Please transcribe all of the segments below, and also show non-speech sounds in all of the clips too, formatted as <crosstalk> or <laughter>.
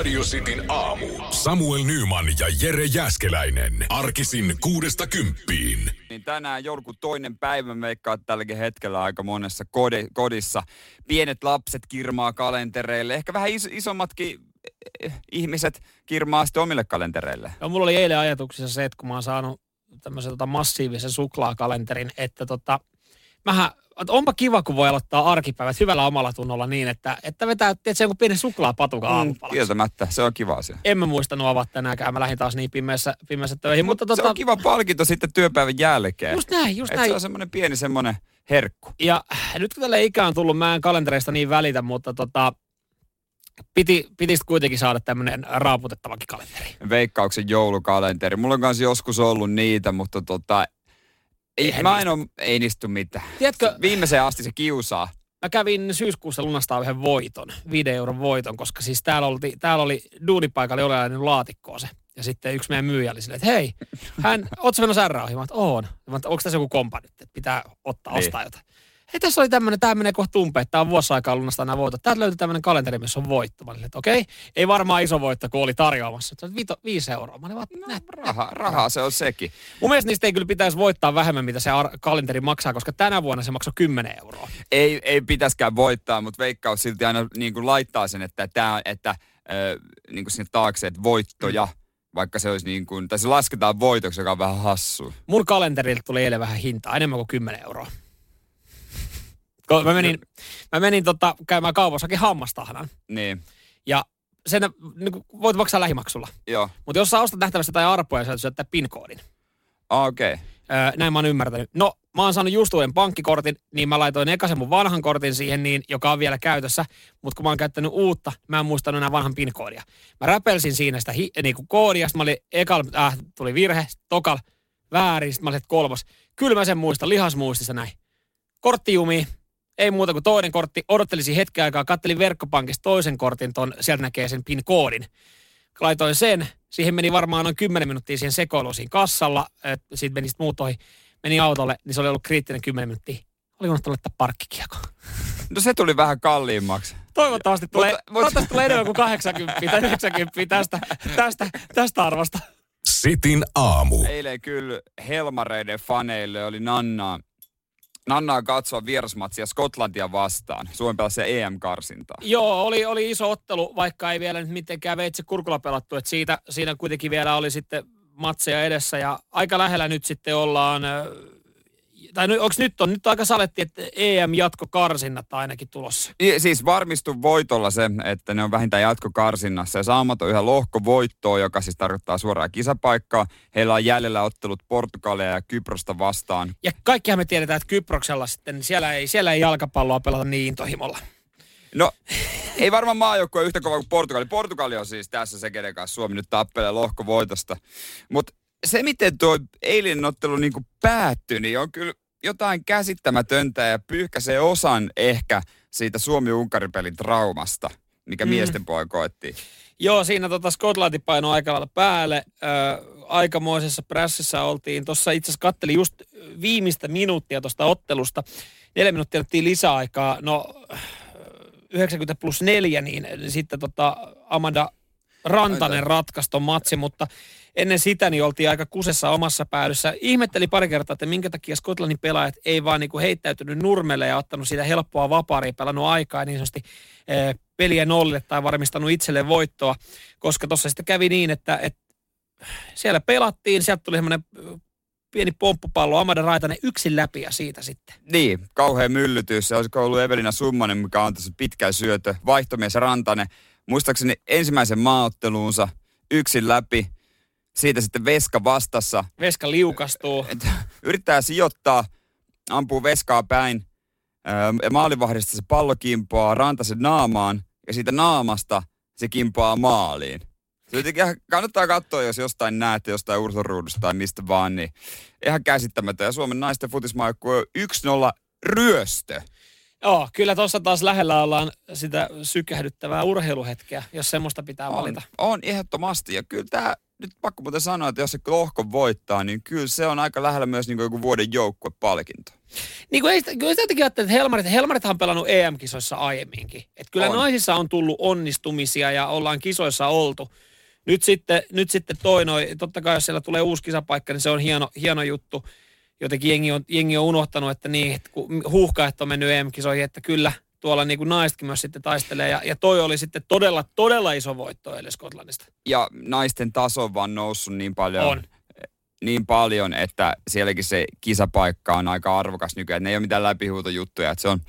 Radio Cityn aamu. Samuel Nyman ja Jere Jäskeläinen. Arkisin kuudesta kymppiin. Niin tänään joulukuun toinen päivä meikkaa tälläkin hetkellä aika monessa kodi, kodissa. Pienet lapset kirmaa kalentereille. Ehkä vähän is, isommatkin eh, ihmiset kirmaa sitten omille kalentereille. No, mulla oli eilen ajatuksissa se, että kun mä oon saanut tämmöisen tota massiivisen suklaakalenterin, että tota, mähän, että onpa kiva, kun voi aloittaa arkipäivät hyvällä omalla tunnolla niin, että, että vetää tietysti jonkun pienen suklaapatuka Mm, aamupalaksi. kieltämättä, se on kiva asia. en mä muistanut avaa tänäänkään, mä lähdin taas niin pimeässä, pimeässä töihin. Mutta, Mutta tota, se on kiva palkinto sitten työpäivän jälkeen. just näin, just Et näin. se on semmoinen pieni semmoinen herkku. Ja nyt kun tälle ikä on tullut, mä en kalentereista niin välitä, mutta tota, piti, piti kuitenkin saada tämmöinen raaputettavakin kalenteri. Veikkauksen joulukalenteri. Mulla on kanssa joskus ollut niitä, mutta tota, ei, Eihän mä en ole, ei niistä mitään. Tiedätkö, Viimeiseen asti se kiusaa. mä kävin syyskuussa lunastaa yhden voiton, viiden euron voiton, koska siis täällä, olti, täällä oli duunipaikalla oli ajanut laatikkoon se. Ja sitten yksi meidän myyjä oli silleen, että hei, hän, ootko menossa? Mä oon. Mä onko tässä joku kompa nyt, että pitää ottaa, Niin. ostaa jotain. Hei, tässä oli tämmöinen, tämä menee kohta umpeen, tämä on vuosi aikaa lunastaa nämä voitot. Täältä löytyy tämmöinen kalenteri, missä on voitto. Mä olin, että okei, ei varmaan iso voitto, kun oli tarjoamassa. Se oli vito, viisi euroa. Mä olin vaan, no, Raha, rahaa se on sekin. Mun mielestä niistä ei kyllä pitäisi voittaa vähemmän, mitä se ar- kalenteri maksaa, koska tänä vuonna se maksoi 10 euroa. Ei, ei pitäskään voittaa, mutta veikkaus silti aina niin kuin laittaa sen, että, tää, että äh, niin kuin sinne taakse, että voittoja, vaikka se olisi niin kuin, tai se lasketaan voitoksi, joka on vähän hassu. Mun kalenterilta tuli eilen vähän hintaa, enemmän kuin 10 euroa. Ko- Mä menin, mä menin tota, käymään kaupassakin hammastahnan. Niin, Ja sen niin kuin, voit maksaa lähimaksulla. joo. Mutta jos sä ostat nähtävästi tai arpoja, sä syöttää PIN-koodin. Ah, Okei. Okay. Öö, näin mä oon ymmärtänyt. No, mä oon saanut just uuden pankkikortin, niin mä laitoin ekasen mun vanhan kortin siihen, niin, joka on vielä käytössä. Mutta kun mä oon käyttänyt uutta, mä en muistanut enää vanhan PIN-koodia. Mä räpelsin siinä sitä hi, niin kuin koodia, sitten mä olin ekal, äh, tuli virhe, sit tokal, väärin, sitten mä olin, kolmas. Kyllä mä sen muistan, lihasmuistissa näin. Kortti jumii, ei muuta kuin toinen kortti. Odottelisin hetken aikaa, kattelin verkkopankista toisen kortin, ton, sieltä näkee sen PIN-koodin. Laitoin sen, siihen meni varmaan noin 10 minuuttia siihen sekoiluun siinä kassalla, siitä meni sitten muut ohi. Meni autolle, niin se oli ollut kriittinen 10 minuuttia. Oli unohtanut laittaa parkkikiekko. No se tuli vähän kalliimmaksi. Toivottavasti tulee, Mutta- mutta- toivottavasti tulee enemmän kuin 80 tai 90 tästä, tästä, tästä arvosta. Sitin aamu. Eilen kyllä Helmareiden faneille oli Nannaa, Nannaa katsoa vierasmatsia Skotlantia vastaan. Suomen pelasi EM-karsintaa. Joo, oli, oli iso ottelu, vaikka ei vielä nyt mitenkään veitsi kurkulla pelattu. Et siitä, siinä kuitenkin vielä oli sitten matseja edessä ja aika lähellä nyt sitten ollaan, tai onko nyt on, nyt on aika saletti, että EM-jatkokarsinnat ainakin tulossa. I- Siis varmistu voitolla se, että ne on vähintään jatkokarsinnassa ja saamat on yhä lohkovoittoa, joka siis tarkoittaa suoraa kisapaikkaa. Heillä on jäljellä ottelut Portugalia ja Kyprosta vastaan. Ja kaikkihan me tiedetään, että Kyproksella sitten, niin siellä ei, siellä ei jalkapalloa pelata niin intohimolla. No, <laughs> ei varmaan maajoukkue yhtä kova kuin Portugali. Portugali on siis tässä se, kenen kanssa Suomi nyt tappelee lohkovoitosta. Mutta se, miten tuo eilinen ottelu niin päättyi, niin on kyllä jotain käsittämätöntä ja pyyhkäisee osan ehkä siitä Suomi-Unkari-pelin traumasta, mikä Mm. miesten koettiin. Joo, siinä tota Skotlanti painoi aika lailla päälle. Ö, aikamoisessa prässissä oltiin. Tuossa itse asiassa kattelin just viimeistä minuuttia tuosta ottelusta. Neljä minuuttia annettiin lisäaikaa. No 90 plus neljä, niin sitten tota Amanda Rantanen ton matsi, mutta ennen sitä niin oltiin aika kusessa omassa päädyssä. Ihmetteli pari kertaa, että minkä takia Skotlannin pelaajat ei vaan niinku heittäytynyt nurmelle ja ottanut siitä helppoa vapaaria, pelannut aikaa niin sanotusti eh, peliä nollille tai varmistanut itselle voittoa, koska tuossa sitten kävi niin, että, että siellä pelattiin, sieltä tuli semmoinen pieni pomppupallo, Amanda Raitanen yksin läpi ja siitä sitten. Niin, kauhea myllytys. Se olisiko ollut Evelina Summanen, mikä on tässä pitkä syötö. Vaihtomies Rantanen. Muistaakseni ensimmäisen maaotteluunsa yksin läpi. Siitä sitten Veska vastassa. Veska liukastuu. Yrittää sijoittaa, ampuu Veskaa päin. Öö, maalivahdista se pallo kimpoaa Rantasen naamaan. Ja siitä naamasta se kimpoaa maaliin. Se jotenkin kannattaa katsoa, jos jostain näette jostain ursoruudusta tai mistä vaan, niin ihan käsittämätön. Ja Suomen naisten futismaajokkue on 1-0 ryöstö. Joo, kyllä tuossa taas lähellä ollaan sitä sykähdyttävää urheiluhetkeä, jos semmoista pitää valita. On, on ehdottomasti. Ja kyllä tämä nyt pakko muuten sanoa, että jos se lohko voittaa, niin kyllä se on aika lähellä myös niin kuin joku vuoden joukkuepalkinto. Niin kuin ei sitä, kyllä sitä jotenkin että Helmarit, Helmarithan on pelannut EM-kisoissa aiemminkin. Että kyllä On. naisissa on tullut onnistumisia ja ollaan kisoissa oltu. Nyt sitten, nyt sitten toi noi, totta kai jos siellä tulee uusi kisapaikka, niin se on hieno, hieno juttu. Jotenkin jengi on, jengi on unohtanut, että niin, että kun huuhkajat on mennyt EM-kisoihin, että kyllä tuolla niin kuin naisetkin myös sitten taistelee. Ja, ja toi oli sitten todella, todella iso voitto eilen Skotlannista. Ja naisten taso on vaan noussut niin paljon. On. Niin paljon, että sielläkin se kisapaikka on aika arvokas nykyään. Ne ei ole mitään läpihuutojuttuja. Että se on,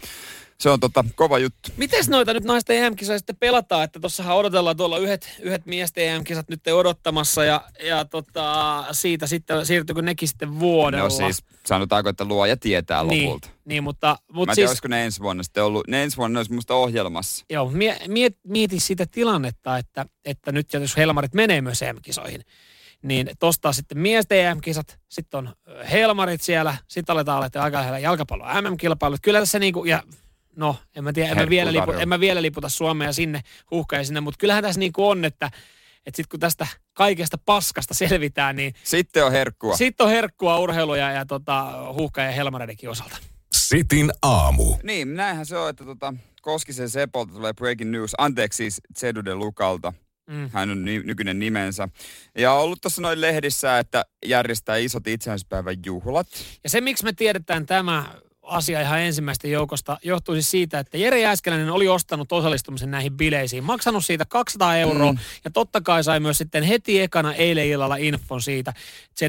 se on tota, kova juttu. Miten noita nyt naisten EM-kisoja sitten pelataan? Että tossahan odotellaan tuolla yhdet, yhdet miesten EM-kisat nyt odottamassa ja, ja tota, siitä sitten siirtyykö nekin sitten vuodella. No siis sanotaanko, että luoja tietää niin, lopulta. niin, mutta, Mä mutta en tiedä, siis, olisiko ne ensi vuonna sitten ollut. Ne ensi vuonna olisi musta ohjelmassa. joo, mie, miet, mieti sitä tilannetta, että, että nyt jos Helmarit menee myös EM-kisoihin, niin tosta sitten miesten EM-kisat, sitten on Helmarit siellä, sitten aletaan olla aika lähellä jalkapallon MM-kilpailut. Kyllä tässä niinku, ja no, en mä tiedä, en mä, vielä lipu, en mä vielä liputa Suomea sinne, huuhkaja sinne, mutta kyllähän tässä niinku on, että, että sitten kun tästä kaikesta paskasta selvitään, niin Sitten on herkkua. sitten on herkkua urheiluja ja tota, huuhkaja ja Helmareidenkin osalta. Sitin aamu. Niin, näinhän se on, että tota, Koskisen Sepolta tulee breaking news. Anteeksi siis Zedude Lukalta. Mm. Hän on ny- nykyinen nimensä. Ja on ollut tuossa noin lehdissä, että järjestää isot itsenäisyyspäivän juhlat. Ja se, miksi me tiedetään tämä asia ihan ensimmäistä joukosta, johtuu siis siitä, että Jere Jääskeläinen oli ostanut osallistumisen näihin bileisiin, maksanut siitä 200 euroa, mm. ja totta kai sai myös sitten heti ekana eilen illalla infon siitä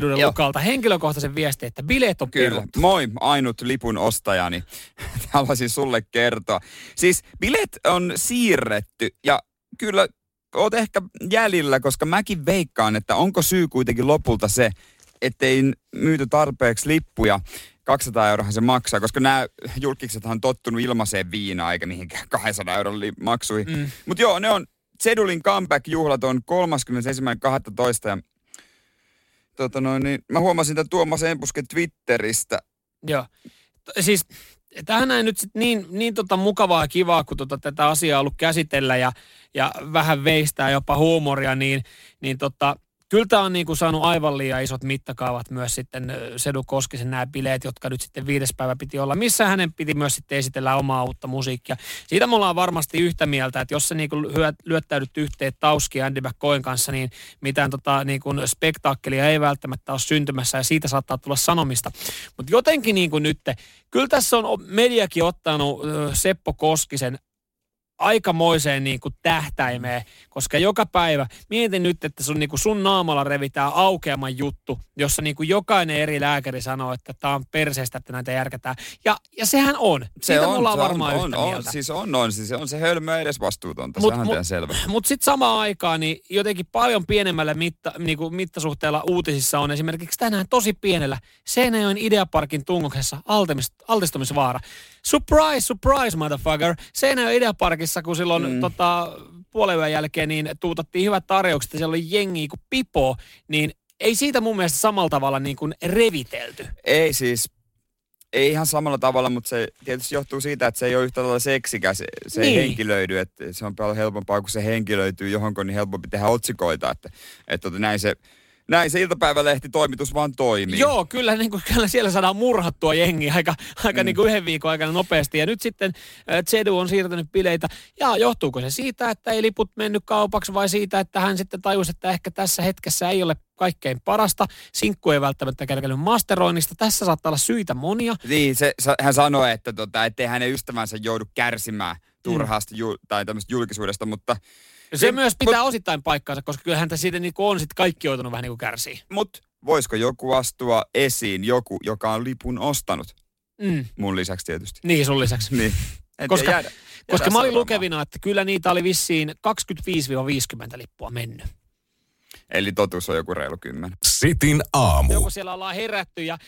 Joo. Lukalta henkilökohtaisen viestin, että bileet on Kyllä. peruttu. Moi, ainut lipun ostajani. <laughs> Haluaisin sulle kertoa. Siis bilet on siirretty ja kyllä oot ehkä jäljellä, koska mäkin veikkaan, että onko syy kuitenkin lopulta se, ettei myyty tarpeeksi lippuja. 200 euroa se maksaa, koska nämä julkisethan on tottunut ilmaiseen viinaan eikä mihinkään 200 euron maksuihin. Mm. Mutta joo, ne on Zedulin comeback-juhlat on 31.12. Ja tota noin, niin mä huomasin tämän Tuomas Empusken Twitteristä. Joo. Siis tähän näin nyt sit niin, niin tota mukavaa ja kivaa, kun tota tätä asiaa ollut käsitellä ja, ja vähän veistää jopa huumoria, niin, niin tota, kyllä tämä on niin kuin saanut aivan liian isot mittakaavat myös sitten Sedu Koskisen nämä bileet, jotka nyt sitten viides päivä piti olla, missä hänen piti myös sitten esitellä omaa uutta musiikkia. Siitä me ollaan varmasti yhtä mieltä, että jos sä niin kuin lyöttäydyt yhteen Tauski ja Andy McCoyn kanssa, niin mitään tota, niin kuin spektaakkelia ei välttämättä ole syntymässä ja siitä saattaa tulla sanomista. Mutta jotenkin niin kuin nyt, kyllä tässä on mediakin ottanut Seppo Koskisen aikamoiseen niin kuin tähtäimeen, koska joka päivä, mietin nyt, että sun, niin kuin sun naamalla revitään aukeaman juttu, jossa niin kuin jokainen eri lääkäri sanoo, että tämä on perseestä, että näitä järkätään. Ja, ja sehän on. Siitä me ollaan se varmaan on, yhtä on, mieltä. on, siis on, on, siis on se hölmö edes vastuutonta, Mut- sehän mut- on selvä. Mutta sitten samaan aikaan niin jotenkin paljon pienemmällä mitta, niin kuin mittasuhteella uutisissa on esimerkiksi tänään tosi pienellä Seinäjoen Ideaparkin tungoksessa altistumisvaara. Surprise, surprise, motherfucker. Seinäjoen Ideaparkissa, kun silloin mm. Tota, puolen yön jälkeen niin tuutattiin hyvät tarjoukset ja siellä oli jengi kuin pipo, niin ei siitä mun mielestä samalla tavalla niin kuin revitelty. Ei siis, ei ihan samalla tavalla, mutta se tietysti johtuu siitä, että se ei ole yhtä lailla seksikäs, se, se Niin. ei henkilöidy, että se on paljon helpompaa, kun se henkilöityy johonkin, niin helpompi tehdä otsikoita, että, että tota, näin se, näin se iltapäivälehti toimitus vaan toimii. Joo, kyllä, niin kuin, kyllä siellä saadaan murhattua jengiä aika, aika Mm. niin kuin yhden viikon aikana nopeasti. Ja nyt sitten äh, Zedu on siirtänyt bileitä. Ja johtuuko se siitä, että ei liput mennyt kaupaksi vai siitä, että hän sitten tajusi, että ehkä tässä hetkessä ei ole kaikkein parasta. Sinkku ei välttämättä kerkenyt masteroinnista. Tässä saattaa olla syitä monia. Niin, se, hän sanoi, että tota, ettei hänen ystävänsä joudu kärsimään turhaasta jul, tai tämmöistä julkisuudesta, mutta, se Se- myös pitää osittain paikkaansa, koska kyllähän tässä siitä niin on sitten kaikki joutunut vähän niin kuin kärsiä. mut voisiko joku astua esiin, joku, joka on lipun ostanut? Mm. Mun lisäksi tietysti. Niin sun lisäksi. <laughs> Niin. Koska- tiedä, jäädä- Koska mä olin lukevina, että kyllä niitä oli vissiin 25-50 lippua mennyt. Eli totuus on joku reilu kymmenen. Sitin aamu. Joko siellä ollaan herätty ja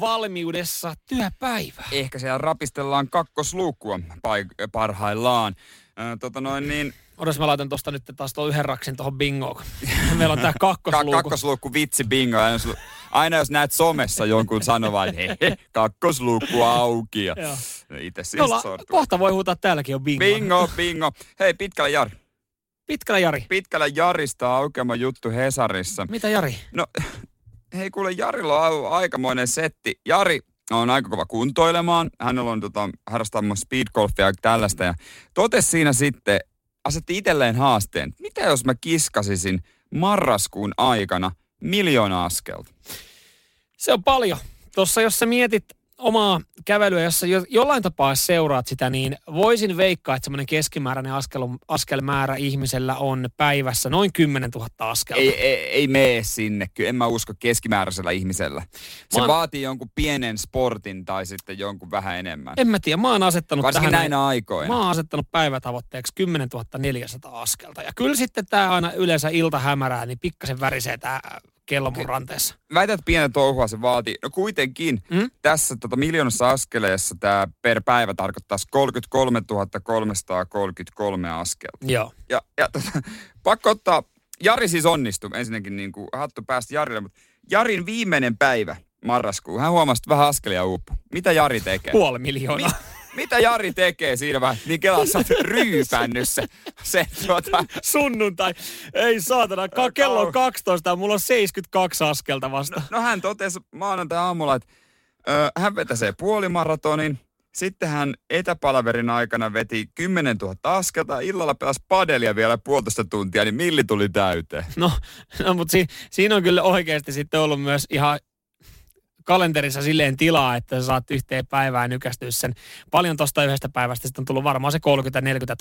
valmiudessa työpäivä. Ehkä siellä rapistellaan kakkosluukkua paik- parhaillaan. Ö, tota noin niin, Odotas mä laitan tosta nyt taas tuon yhden raksin tuohon bingoon. <laughs> Meillä on tää ka- kakkosluuku. kakkosluukku vitsi bingo. Aina, jos- näet somessa jonkun sanovan, että he, he, kakkosluukku auki. Ja Joo. itse siis sortuu. kohta voi huutaa täälläkin on bingo. Bingo, bingo. Hei, pitkällä Jari. Pitkällä Jari. Pitkällä Jarista aukeama juttu Hesarissa. Mitä Jari? No, <laughs> hei kuule, Jarilla on aikamoinen setti. Jari on aika kova kuntoilemaan. Hänellä on tota, harrastaa mun speedgolfia ja tällaista. Ja totesi siinä sitten, asetti itselleen haasteen. Mitä jos mä kiskasisin marraskuun aikana miljoona askelta? Se on paljon. Tuossa jos sä mietit omaa kävelyä, jossa jo, jollain tapaa seuraat sitä, niin voisin veikkaa, että semmoinen keskimääräinen askel, askelmäärä ihmisellä on päivässä noin 10 000 askelta. Ei, ei, ei mene sinne, kyllä en mä usko keskimääräisellä ihmisellä. Se Mä- vaatii jonkun pienen sportin tai sitten jonkun vähän enemmän. En mä tiedä, mä oon asettanut Varsinkin tähän... näinä aikoina. Mä oon asettanut päivätavoitteeksi 10 400 askelta. Ja kyllä sitten tämä aina yleensä ilta hämärää, niin pikkasen värisee tämä kello mun ranteessa. Väität, pienen touhua se vaatii. No kuitenkin Mm? tässä tota, miljoonassa askeleessa tämä per päivä tarkoittaisi 33 333 askelta. Joo. Ja, ja tota, pakko ottaa, Jari siis onnistui ensinnäkin niin kuin hattu päästä Jarille, mutta Jarin viimeinen päivä marraskuu, hän huomasi, että vähän askelia uuppu. Mitä Jari tekee? Puoli miljoonaa. Mi- <laughs> mitä Jari tekee siinä vähän? Niin kelassa oot ryypännyt se, se tuota, Sunnuntai. Ei saatana, ka- kello on 12 ja mulla on 72 askelta vasta. No hän totesi maanantai-aamulla, että ö, hän vetäsee puolimaratonin. Sitten hän etäpalaverin aikana veti 10 000 askelta. Illalla pelasi padelia vielä puolitoista tuntia, niin milli tuli täyteen. No, no mutta si- siinä on kyllä oikeasti sitten ollut myös ihan kalenterissa silleen tilaa, että sä saat yhteen päivään nykästyä sen. Paljon tosta yhdestä päivästä sitten on tullut varmaan se 30-40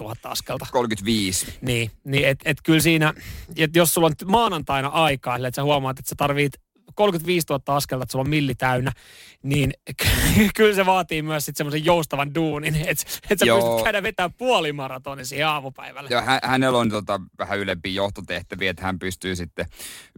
000 askelta. 35. Niin, niin että et kyllä siinä, että jos sulla on maanantaina aikaa, että sä huomaat, että sä tarvit 35 000 askelta, että sulla on milli täynnä, niin <laughs> kyllä se vaatii myös sitten semmoisen joustavan duunin, että et sä Joo. pystyt käydä vetämään puolimaratonin siihen aamupäivälle. Ja hä- hänellä on tota, vähän ylempiä johtotehtäviä, että hän pystyy sitten,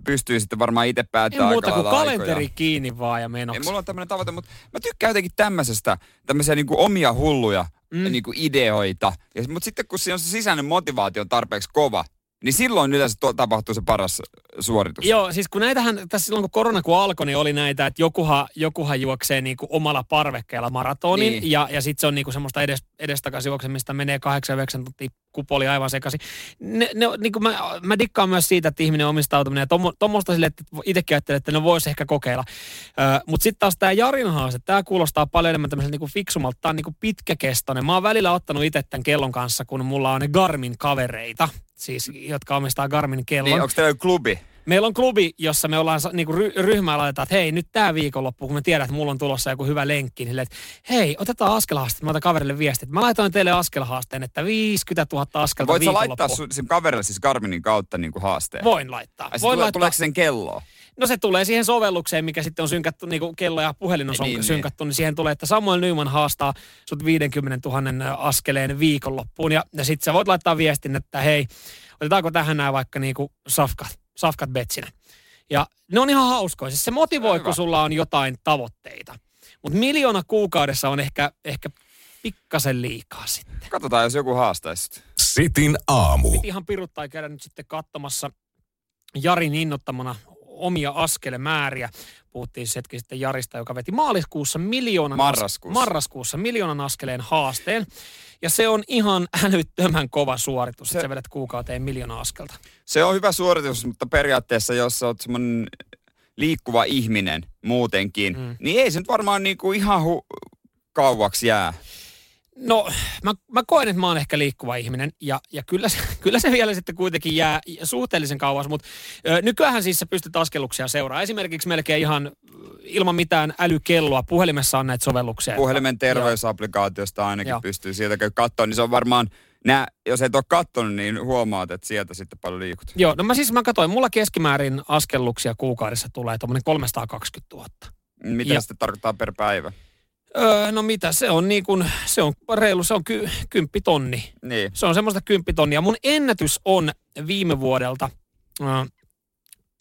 pystyy sitten varmaan itse Ei päättämään muuta kuin kalenteri aikoja. kiinni vaan ja Ei, menoksi. mulla on tämmöinen tavoite, mutta mä tykkään jotenkin tämmöisestä, tämmöisiä niinku omia hulluja Mm. mm. niinku ideoita. Ja, mutta sitten kun siinä on se sisäinen motivaatio tarpeeksi kova, niin silloin yleensä tuo, tapahtuu se paras suoritus. Joo, siis kun näitähän, tässä silloin kun korona kun alkoi, niin oli näitä, että jokuhan, jokuhan juoksee niinku omalla parvekkeella maratonin, Niin. ja, ja sitten se on niinku semmoista edes, edestakaisin juoksemista, menee 8-9 tuntia kupoli aivan sekaisin. Ne, ne, niin kuin mä, mä dikkaan myös siitä, että ihminen omistautuminen, ja tommoista sille, että itsekin ajattelin, että ne voisi ehkä kokeilla. Mutta sitten taas tämä Jarin haaste, tämä kuulostaa paljon enemmän tämmöiseltä niinku fiksumalta, tämä on niinku pitkäkestoinen. Mä oon välillä ottanut itse tämän kellon kanssa, kun mulla on ne Garmin-kavereita, siis jotka omistaa Garmin kellon. Niin, onko teillä klubi? Meillä on klubi, jossa me ollaan sa- niinku ry- ryhmää laitetaan, että hei, nyt tämä viikonloppu, kun me tiedän, että mulla on tulossa joku hyvä lenkki, niin että hei, otetaan askelhaaste. Mä otan kaverille viestit. Mä laitoin teille askelhaasteen, että 50 000 askelta Voit sä laittaa sun, sun kaverille siis Garminin kautta niin kuin haasteen? Voin laittaa. Voin tulee, laittaa. Tuleeko se sen kelloa? No se tulee siihen sovellukseen, mikä sitten on synkattu, niin kuin kello ja puhelin on Niin, niin, niin. synkattu, niin siihen tulee, että Samuel Nyman haastaa sut 50 000 askeleen viikonloppuun. Ja, ja sitten sä voit laittaa viestin, että hei, otetaanko tähän nämä vaikka niinku safkat, safkat betsinä. Ja ne on ihan hauskoja. Siis se motivoi, Hyvä. kun sulla on jotain tavoitteita. Mutta miljoona kuukaudessa on ehkä, ehkä pikkasen liikaa sitten. Katsotaan, jos joku haastaisi. Sitin aamu. Ihan piruttaa käydä nyt sitten katsomassa Jarin innottamana omia askelemääriä. Puhuttiin siis hetki sitten Jarista, joka veti maaliskuussa miljoonan, Marraskuussa. marraskuussa miljoonan askeleen haasteen. Ja se on ihan <laughs> älyttömän kova suoritus, se... Että sä vedät kuukauteen miljoona askelta. Se on hyvä suoritus, mutta periaatteessa, jos sä oot semmonen liikkuva ihminen muutenkin, mm. niin ei se nyt varmaan niinku ihan hu- kauaksi jää. No, mä, mä koen, että mä oon ehkä liikkuva ihminen, ja, ja kyllä, se, <laughs> kyllä se vielä sitten kuitenkin jää suhteellisen kauas, mutta ö, nykyään siis sä pystyt askelluksia seuraamaan. Esimerkiksi melkein ihan ilman mitään älykelloa. Puhelimessa on näitä sovelluksia. Puhelimen terveysapplikaatiosta ainakin Joo. Pystyy sieltä katsoa, niin se on varmaan, nää, jos et ole katsonut, niin huomaat, että sieltä sitten paljon liikut. Joo, no mä siis mä katsoin, mulla keskimäärin askelluksia kuukaudessa tulee tuommoinen 320 000. Mitä Ja- sitten tarkoittaa per päivä? Öö, no mitä, se on niin kuin, se on reilu, se on ky, kymppitonni. Niin. Se on semmoista kymppitonnia. Mun ennätys on viime vuodelta ö,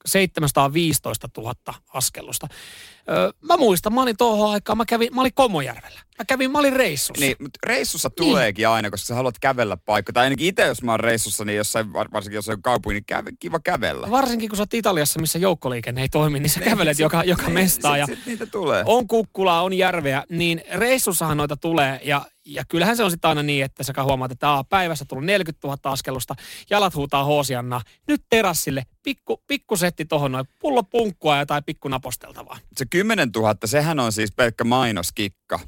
715 000 askellusta. Öö, mä muistan, mä olin tuohon aikaan, mä, kävin, mä olin Komojärvellä. Mä kävin, mä olin reissussa. Niin, mutta reissussa tuleekin aina, koska sä haluat kävellä paikka. Tai ainakin itse, jos mä oon reissussa, niin jossain, var- varsinkin jos on kaupunki, niin käy, kiva kävellä. Varsinkin kun sä oot Italiassa, missä joukkoliikenne ei toimi, niin sä kävelet joka, joka Niin, mestaan. sit- Ja sit niitä tulee. on kukkulaa, on järveä, niin reissussahan noita tulee. Ja, ja kyllähän se on sitten aina niin, että sä huomaat, että aa, päivässä tullut 40 000 askelusta, jalat huutaa hoosianna. Nyt terassille, pikku, pikku setti tohon noin, pullo punkkua ja tai pikku naposteltavaa. Se 10 000, sehän on siis pelkkä mainoskikka.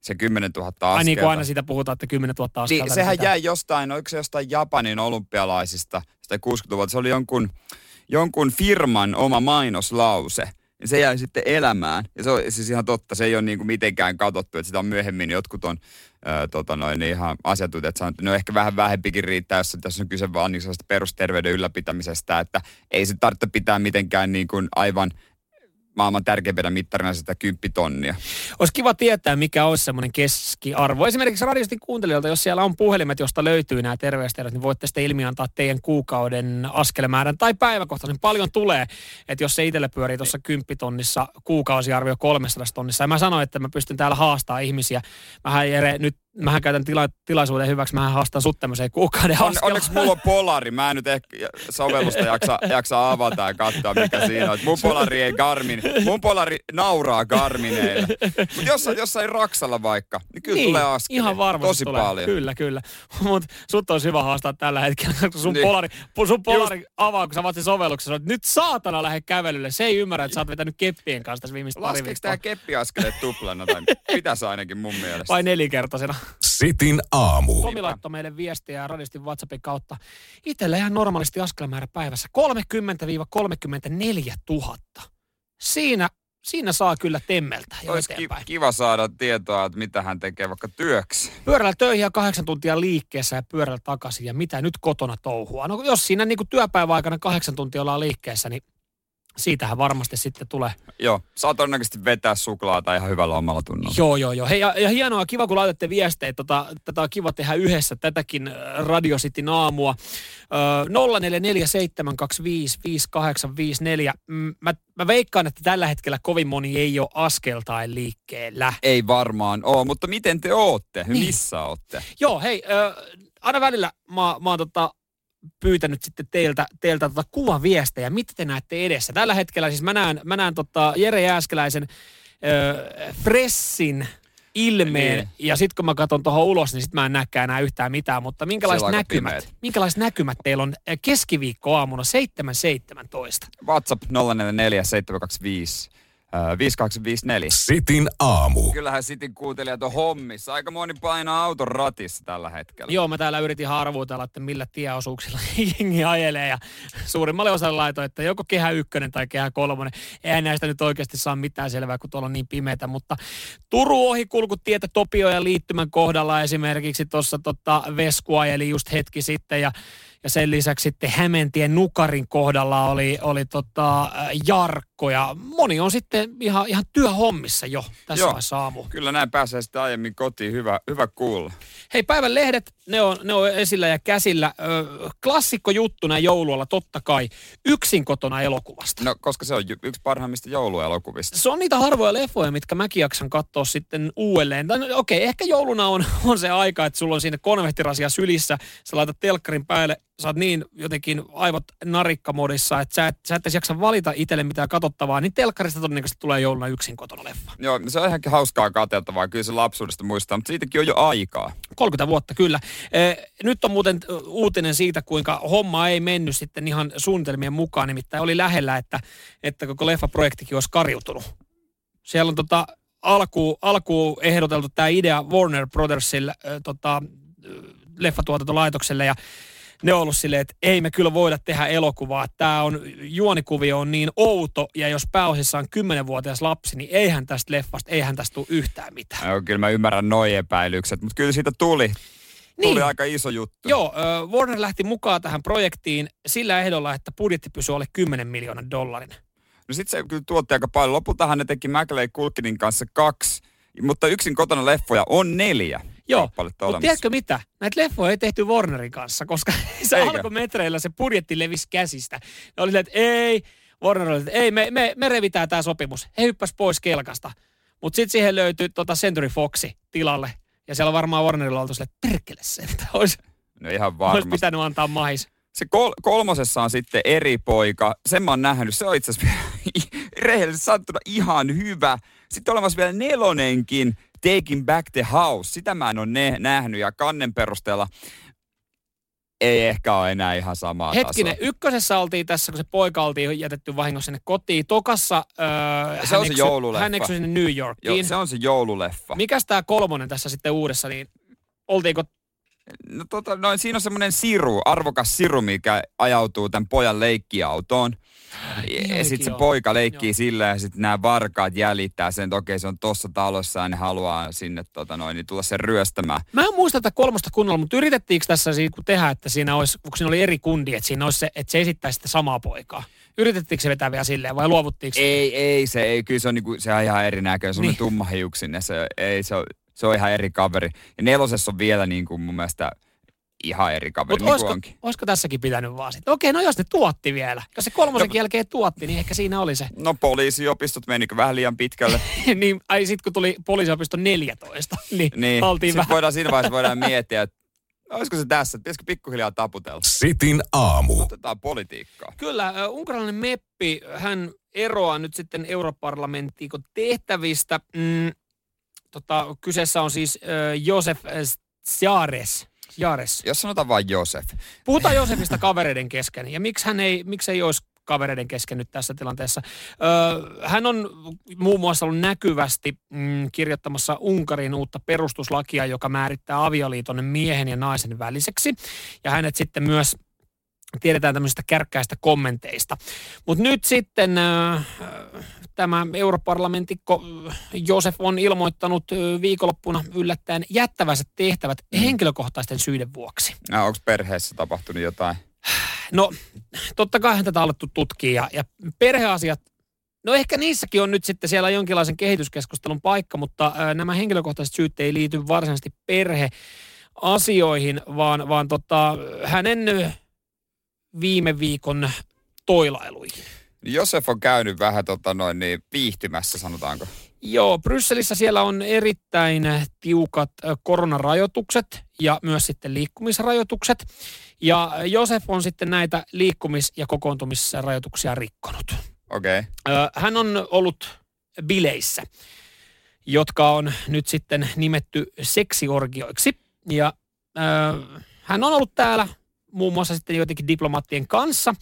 Se 10 000 askelta. Ai niin kuin aina siitä puhutaan, että 10 000 askelta. Niin, sehän sitä- jäi jostain, oliko se jostain Japanin olympialaisista, sitä 60-luvulta. Se oli jonkun, jonkun firman oma mainoslause. Ja se jäi sitten elämään. Ja se on siis ihan totta, se ei ole niinku mitenkään katsottu, että sitä on myöhemmin jotkut on ää, tota noin, niin ihan asiantuntijat sanonut, että no ehkä vähän vähempikin riittää, jos tässä on kyse vaan niin perusterveyden ylläpitämisestä, että ei se tarvitse pitää mitenkään niin kuin aivan maailman tärkeimpänä mittarina sitä kymppitonnia. Olisi kiva tietää, mikä olisi semmoinen keskiarvo. Esimerkiksi radiosti kuuntelijoilta, jos siellä on puhelimet, josta löytyy nämä terveystiedot, niin voitte sitten ilmiantaa teidän kuukauden askelmäärän tai päiväkohtaisen. Paljon tulee, että jos se itselle pyörii tuossa kymppitonnissa, kuukausiarvio 300 tonnissa. Ja mä sanoin, että mä pystyn täällä haastaa ihmisiä. Mähän Jere, nyt mähän käytän tila, tilaisuuden hyväksi, mähän haastan sut tämmöiseen kuukauden On, onneksi mulla on polari. Mä en nyt ehkä sovellusta jaksa, jaksa avata ja katsoa, mikä siinä on. Mun polari ei Garmin. Mun polari nauraa Garmineille. Mutta jossain, jossain Raksalla vaikka, niin kyllä tulee askelia. Ihan varmasti Tosi tulee. paljon. Kyllä, kyllä. Mutta sut olisi hyvä haastaa tällä hetkellä, kun sun Niin. polari, sun polari avaa, kun sä avaat sen sovelluksen, että nyt saatana lähde kävelylle. Se ei ymmärrä, että sä oot vetänyt keppien kanssa tässä viimeistä pari Laskeeko viikkoa. tää keppiaskeleet tuplana tai pitäisi ainakin mun mielestä? Vai nelikertaisena. Sitin aamu. Tomi laittoi meille viestiä radistin WhatsAppin kautta. Itellä ihan normaalisti askelmäärä päivässä 30-34 000. Siinä, siinä saa kyllä temmeltä jo Olisi ki- eteenpäin. kiva saada tietoa, että mitä hän tekee vaikka työksi. pyörällä töihin ja kahdeksan tuntia liikkeessä ja pyörällä takaisin ja mitä nyt kotona touhua. No jos siinä niin kuin työpäivän aikana kahdeksan tuntia ollaan liikkeessä, niin siitähän varmasti sitten tulee. Joo, saa todennäköisesti vetää suklaata ihan hyvällä omalla tunnolla. Joo, joo, joo. Hei, ja, ja hienoa, kiva kun laitatte viestejä. Tota, tätä on kiva tehdä yhdessä tätäkin äh, Radio Cityn aamua. Öö, 0447255854. Mm, Mä, mä veikkaan, että tällä hetkellä kovin moni ei ole askeltain liikkeellä. Ei varmaan ole, mutta miten te ootte? Niin. Missä ootte? Joo, hei, äh, aina välillä mä, mä oon tota, pyytänyt sitten teiltä, teiltä tota kuvaviestejä, mitä te näette edessä. Tällä hetkellä siis mä näen, mä näen tota Jere Jääskeläisen äh, Fressin ilmeen, Niin. ja sitten kun mä katson tuohon ulos, niin sitten mä en näkään enää yhtään mitään, mutta minkälaiset näkymät, pimeät. minkälaiset näkymät teillä on keskiviikkoaamuna 7.17? WhatsApp 044 725 äh, 5854. Sitin aamu. Kyllähän Sitin kuuntelijat on hommissa. Aika moni painaa auton ratissa tällä hetkellä. Joo, mä täällä yritin harvuutella, että millä tieosuuksilla <laughs> jengi ajelee ja suurimmalle osalle laitoin, että joko kehä ykkönen tai kehä kolmonen. Eihän näistä nyt oikeasti saa mitään selvää, kun tuolla on niin pimeätä, mutta Turun ohikulkutietä Topio ja liittymän kohdalla esimerkiksi tuossa tota Vesku ajeli just hetki sitten ja ja sen lisäksi sitten Hämentien Nukarin kohdalla oli, oli tota, äh, Jarkko ja moni on sitten ihan, ihan työhommissa jo tässä Joo. vaiheessa aamu. Kyllä näin pääsee sitten aiemmin kotiin. Hyvä, hyvä kuulla. Hei, päivän lehdet, ne on, ne on esillä ja käsillä. Ö, klassikko juttu näin joulualla, totta kai. Yksin kotona elokuvasta. No, koska se on yksi parhaimmista jouluelokuvista. Se on niitä harvoja leffoja, mitkä mäkin jaksan katsoa sitten uudelleen. Tai no, okei, ehkä jouluna on, <laughs> on se aika, että sulla on siinä konvehtirasia sylissä. Sä laitat telkkarin päälle, sä oot niin jotenkin aivot narikkamodissa, että sä et, sä et jaksa valita itselle mitään katsottavaa, niin telkkarista todennäköisesti tulee jouluna yksin kotona leffa. Joo, se on ihan hauskaa katseltavaa. Kyllä se lapsuudesta muistaa, mutta siitäkin on jo aikaa. 30 vuotta kyllä. Eh, Nyt on muuten uutinen siitä, kuinka homma ei mennyt sitten ihan suunnitelmien mukaan. Nimittäin oli lähellä, että, että koko leffaprojektikin olisi kariutunut. Siellä on tota, alkuun alku ehdoteltu tämä idea Warner Brothersille, ö, tota, leffatuotantolaitokselle ja ne on ollut silleen, että ei me kyllä voida tehdä elokuvaa. Tämä on, juonikuvio on niin outo ja jos pääosissa on 10-vuotias lapsi, niin eihän tästä leffasta, eihän tästä tule yhtään mitään. Joo, kyllä mä ymmärrän noi epäilykset, mutta kyllä siitä tuli. Tuli Niin. aika iso juttu. Joo, ö, Warner lähti mukaan tähän projektiin sillä ehdolla, että budjetti pysyy alle 10 miljoonan dollarin. No sit se kyllä tuotti aika paljon. Lopultahan ne teki Maclay Culkinin kanssa kaksi, mutta yksin kotona leffoja on neljä. Joo, kappaletta mutta tiedätkö mitä? Näitä leffoja ei tehty Warnerin kanssa, koska <laughs> se Eikö? alkumetreillä se budjetti levisi käsistä. Ne oli että ei, Warner oli, että ei, me, me, me revitään tämä sopimus. He hyppäs pois kelkasta. Mutta sitten siihen löytyi tota Century Foxi tilalle. Ja siellä varmaan Warnerilla oltu sille, perkele se, että olisi, No ihan olisi pitänyt antaa mahis. Se kol- kolmosessa on sitten eri poika. Sen mä oon nähnyt. Se on itse asiassa <laughs> rehellisesti sanottuna ihan hyvä. Sitten on olemassa vielä nelonenkin. Taking Back the House. Sitä mä en ole ne- nähnyt ja kannen perusteella ei ehkä ole enää ihan samaa Hetkinen, tasoa. ykkösessä oltiin tässä, kun se poika oltiin jätetty vahingossa sinne kotiin. Tokassa öö, Se on hän, se eksy- joululeffa. hän eksyi sinne New Joo, Yorkiin. se on se joululeffa. Mikäs tämä kolmonen tässä sitten uudessa, niin oltiinko No, tota, no, siinä on semmoinen siru, arvokas siru, mikä ajautuu tämän pojan leikkiautoon. Ja sitten se poika leikkii Joo. sillä ja sitten nämä varkaat jäljittää sen, että okei se on tossa talossa ja ne haluaa sinne tota, noin, niin tulla sen ryöstämään. Mä en muista tätä kolmosta kunnolla, mutta yritettiinkö tässä kun tehdä, että siinä olisi, kun siinä oli eri kundi, että siinä olisi se, että se esittäisi sitä samaa poikaa. Yritettiinkö se vetää vielä silleen vai luovuttiinko? Ei, ei se, ei, kyllä se on, niinku, se on ihan erinäköinen, se on Niin. niin. tummahiuksinen, se, ei, se, on, se on ihan eri kaveri. Ja nelosessa on vielä niin kuin mun mielestä ihan eri kaveri, Mutta niin olisiko, onkin. olisiko tässäkin pitänyt vaan sitten? Okei, no jos ne tuotti vielä. Jos se kolmosenkin jälkeen tuotti, niin ehkä siinä oli se. No poliisiopistot menikö vähän liian pitkälle? <laughs> niin, ai sit kun tuli poliisiopisto 14, <laughs> niin, Niin, oltiin sitten vähän. voidaan siinä vaiheessa <laughs> voidaan miettiä, että olisiko se tässä, pitäisikö pikkuhiljaa taputella. Sitin aamu. Otetaan politiikkaa. Kyllä, unkarilainen meppi, hän eroaa nyt sitten europarlamenttiikon tehtävistä. Mm, tota, kyseessä on siis ö, Josef Sjares. Jares. Jos sanotaan vain Josef. Puhutaan Josefista kavereiden kesken. Ja miksi hän ei, miksi ei olisi kavereiden kesken nyt tässä tilanteessa? Öö, hän on muun muassa ollut näkyvästi mm, kirjoittamassa Unkarin uutta perustuslakia, joka määrittää avioliiton miehen ja naisen väliseksi. Ja hänet sitten myös tiedetään tämmöisistä kärkkäistä kommenteista. Mutta nyt sitten äh, tämä europarlamentikko äh, Josef on ilmoittanut äh, viikonloppuna yllättäen jättävänsä tehtävät henkilökohtaisten syiden vuoksi. Äh, Onko perheessä tapahtunut jotain? No, totta kai tätä on alettu tutkia ja, ja perheasiat, no ehkä niissäkin on nyt sitten siellä jonkinlaisen kehityskeskustelun paikka, mutta äh, nämä henkilökohtaiset syyt ei liity varsinaisesti perheasioihin, vaan, vaan tota, hänen viime viikon toilailuihin. Josef on käynyt vähän tota noin niin viihtymässä, sanotaanko. Joo, Brysselissä siellä on erittäin tiukat koronarajoitukset ja myös sitten liikkumisrajoitukset. Ja Josef on sitten näitä liikkumis- ja kokoontumisrajoituksia rikkonut. Okei. Okay. Hän on ollut bileissä, jotka on nyt sitten nimetty seksiorgioiksi. Ja ö, hän on ollut täällä muun muassa sitten jotenkin diplomaattien kanssa.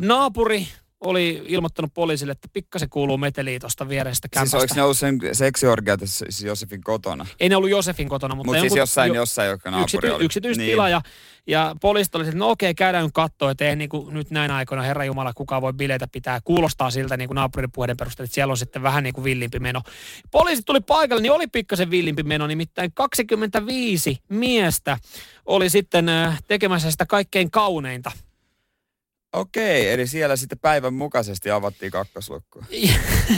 Naapuri oli ilmoittanut poliisille, että pikkasen kuuluu meteliä tuosta vierestä Siis kämpästä. oliko ne ollut sen seksiorgiat siis Josefin kotona? Ei ne ollut Josefin kotona, mutta Mutta siis jossain, jo- jossain, joka naapuri yksity, oli. yksityistila ja, ja poliisit oli, että no okei, käydään nyt katsoa, että ei niin kuin nyt näin aikoina, herra Jumala, kukaan voi bileitä pitää. Kuulostaa siltä niin kuin naapurin puheiden perusteella, että siellä on sitten vähän niin kuin villimpi meno. Poliisit tuli paikalle, niin oli pikkasen villimpi meno, nimittäin 25 miestä oli sitten äh, tekemässä sitä kaikkein kauneinta. Okei, eli siellä sitten päivän mukaisesti avattiin kakkoslukku.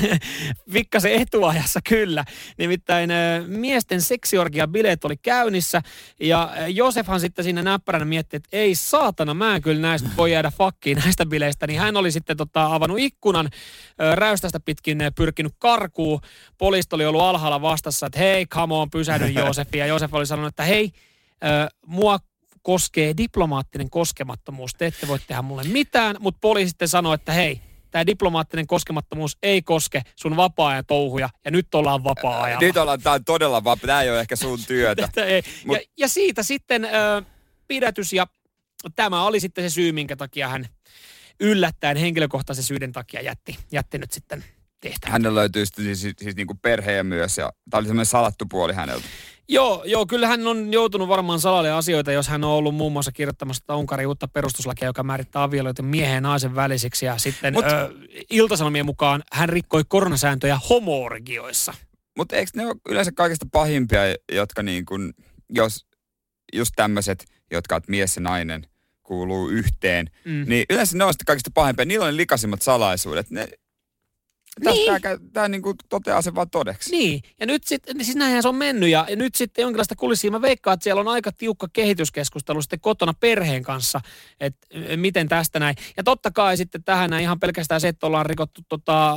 <laughs> Pikkasen etuajassa kyllä. Nimittäin miesten seksiorgia bileet oli käynnissä ja Josefhan sitten siinä näppäränä mietti, että ei saatana, mä en kyllä näistä voi jäädä fakkiin näistä bileistä. Niin hän oli sitten tota, avannut ikkunan räystästä pitkin pyrkinyt karkuun. Poliisit oli ollut alhaalla vastassa, että hei, come on, pysähdy <laughs> Josef. Ja Josef oli sanonut, että hei, mua koskee diplomaattinen koskemattomuus. Te ette voi tehdä mulle mitään, mutta poliisi sitten sanoi, että hei, tämä diplomaattinen koskemattomuus ei koske sun vapaa-ajan touhuja ja nyt ollaan vapaa-ajalla. Nyt ollaan, tää on todella vapaa, tää ei ole ehkä sun työtä. <laughs> Mut- ja, ja siitä sitten ö, pidätys ja tämä oli sitten se syy, minkä takia hän yllättäen henkilökohtaisen syyden takia jätti, jätti nyt sitten tehtävän. Hänellä löytyy sitten siis, siis, siis niinku perhe myös, ja tää oli semmoinen salattu puoli häneltä. Joo, joo, kyllä hän on joutunut varmaan salalle asioita, jos hän on ollut muun muassa kirjoittamassa Unkarin uutta perustuslakia, joka määrittää avioliiton miehen ja naisen välisiksi. Ja sitten Mut- ö, Iltasanomien mukaan hän rikkoi koronasääntöjä homoorgioissa. Mutta eikö ne ole yleensä kaikista pahimpia, jotka niin kuin, jos just tämmöiset, jotka että mies ja nainen kuuluu yhteen, Mm. niin yleensä ne on sitten kaikista pahimpia. Niillä on ne likaisimmat salaisuudet. Ne, Niin. Tämä, tämä niin kuin toteaa sen vaan todeksi. Niin, ja nyt sitten, siis näinhän se on mennyt, ja, ja nyt sitten jonkinlaista kulissia. Mä veikkaan, että siellä on aika tiukka kehityskeskustelu sitten kotona perheen kanssa, että ö, miten tästä näin. Ja totta kai sitten tähän näin ihan pelkästään se, että ollaan rikottu tota,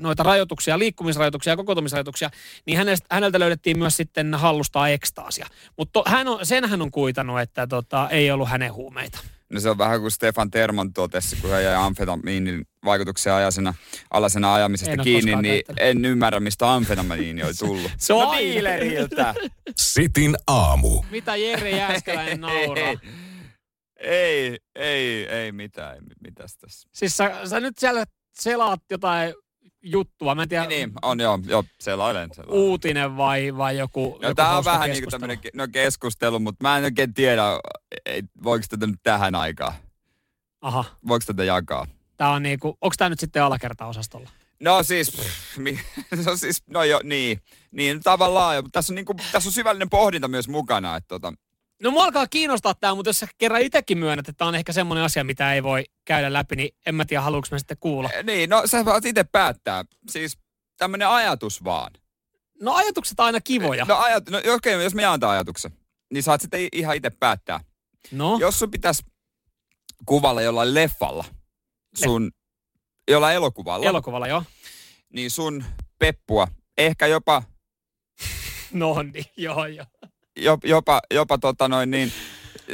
noita rajoituksia, liikkumisrajoituksia ja kokoontumisrajoituksia, niin häneltä, häneltä löydettiin myös sitten hallustaa ekstaasia. Mutta hän on, sen hän on kuitannut, että tota, ei ollut hänen huumeita. No se on vähän kuin Stefan Termon totesi, kun hän jäi amfetamiinin vaikutuksia ajasena, alasena ajamisesta En kiinni, niin käyttänyt. en ymmärrä, mistä amfetamiini on tullut. Se on no aina. dealeriltä. Sitin aamu. Mitä Jere Jääskeläinen <laughs> nauraa? ei, ei, ei mitään, ei, mitäs tässä. Siis sä, sä nyt siellä selaat jotain juttua, mä en tiedä, Niin, on joo, joo, selailen, selailen. uutinen vai, vai joku, No, joku tämä on vähän niin kuin tämmöinen no, keskustelu, mutta mä en oikein tiedä, ei, voiko tätä nyt tähän aikaan, Aha, voiko tätä jakaa. tää on niinku, onks tää nyt sitten alakertaosastolla? No siis, pff, mi- <laughs> no siis, no jo, niin, niin tavallaan, jo, tässä on, niin kuin, tässä on syvällinen pohdinta myös mukana, että tota, No mua alkaa kiinnostaa tää, mutta jos sä kerran itsekin myönnät, että tää on ehkä semmoinen asia, mitä ei voi käydä läpi, niin en mä tiedä, haluuks mä sitten kuulla. eh, niin, no sä voit itse päättää, siis tämmöinen ajatus vaan. No ajatukset on aina kivoja. No, ajat, no okei, okay, jos me jaan tämän ajatuksen, niin saat sitten ihan itse päättää. No, Jos sun pitäisi kuvalla jollain leffalla, sun, jollain elokuvalla, elokuvalla joo. niin sun peppua, ehkä jopa, <laughs> No niin, joo joo. Jo- jopa, jopa tota noin niin,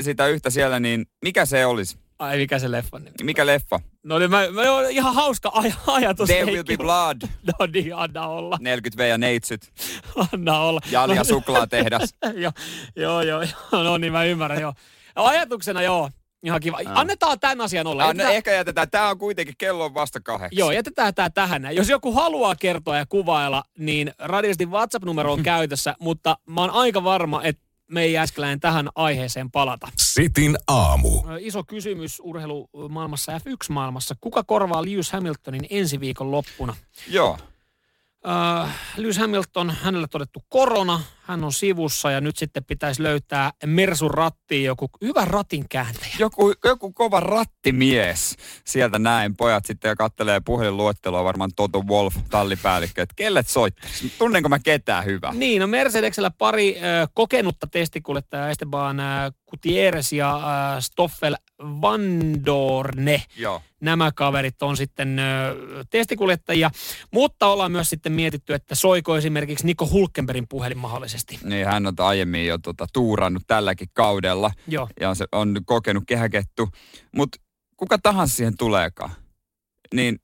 sitä yhtä siellä, niin mikä se olisi? Ai mikä se leffan nimi? Mikä leffa? No niin, mä, mä ihan hauska aj- ajatus. There will be blood. <laughs> No niin, anna olla. 40 V ja neitsyt. <laughs> Anna olla. Jalja No, suklaatehdas. joo, <laughs> joo, joo, joo, no niin mä ymmärrän, joo. Ajatuksena joo, ihan kiva. Annetaan tämän asian olla. Ah, no, Jätetään- ehkä jätetään. Tää on kuitenkin kello vasta kahdeksan. Joo, jätetään tämä tähän. näin. Jos joku haluaa kertoa ja kuvailla, niin Radiostin WhatsApp-numero on <laughs> käytössä, mutta mä oon aika varma, että me ei äskeläinen tähän aiheeseen palata. Sitin aamu. Iso kysymys urheilumaailmassa F1-maailmassa. Kuka korvaa Lewis Hamiltonin ensi viikon loppuna? Joo. Uh, Lewis Hamilton, hänelle todettu korona, hän on sivussa ja nyt sitten pitäisi löytää Mersun rattiin joku hyvä ratin kääntäjä. Joku, joku kova rattimies. Sieltä näin pojat sitten ja kattelee puhelinluetteloa varmaan Toto Wolf, tallipäällikkö, että kellet soittaisi. Tunnenko mä ketään hyvää? Niin, no Mercedeksellä pari ö, kokenutta testikuljettajaa, Esteban ö, Gutierrez ja ö, Stoffel Vandorne. Joo. Nämä kaverit on sitten ö, testikuljettajia, mutta ollaan myös sitten mietitty, että soiko esimerkiksi Niko Hulkenbergin puhelin mahdollisesti. Niin hän on aiemmin jo tota, tuurannut tälläkin kaudella Joo. ja on, se, on kokenut kehäkettu. Mutta kuka tahansa siihen tuleekaan, niin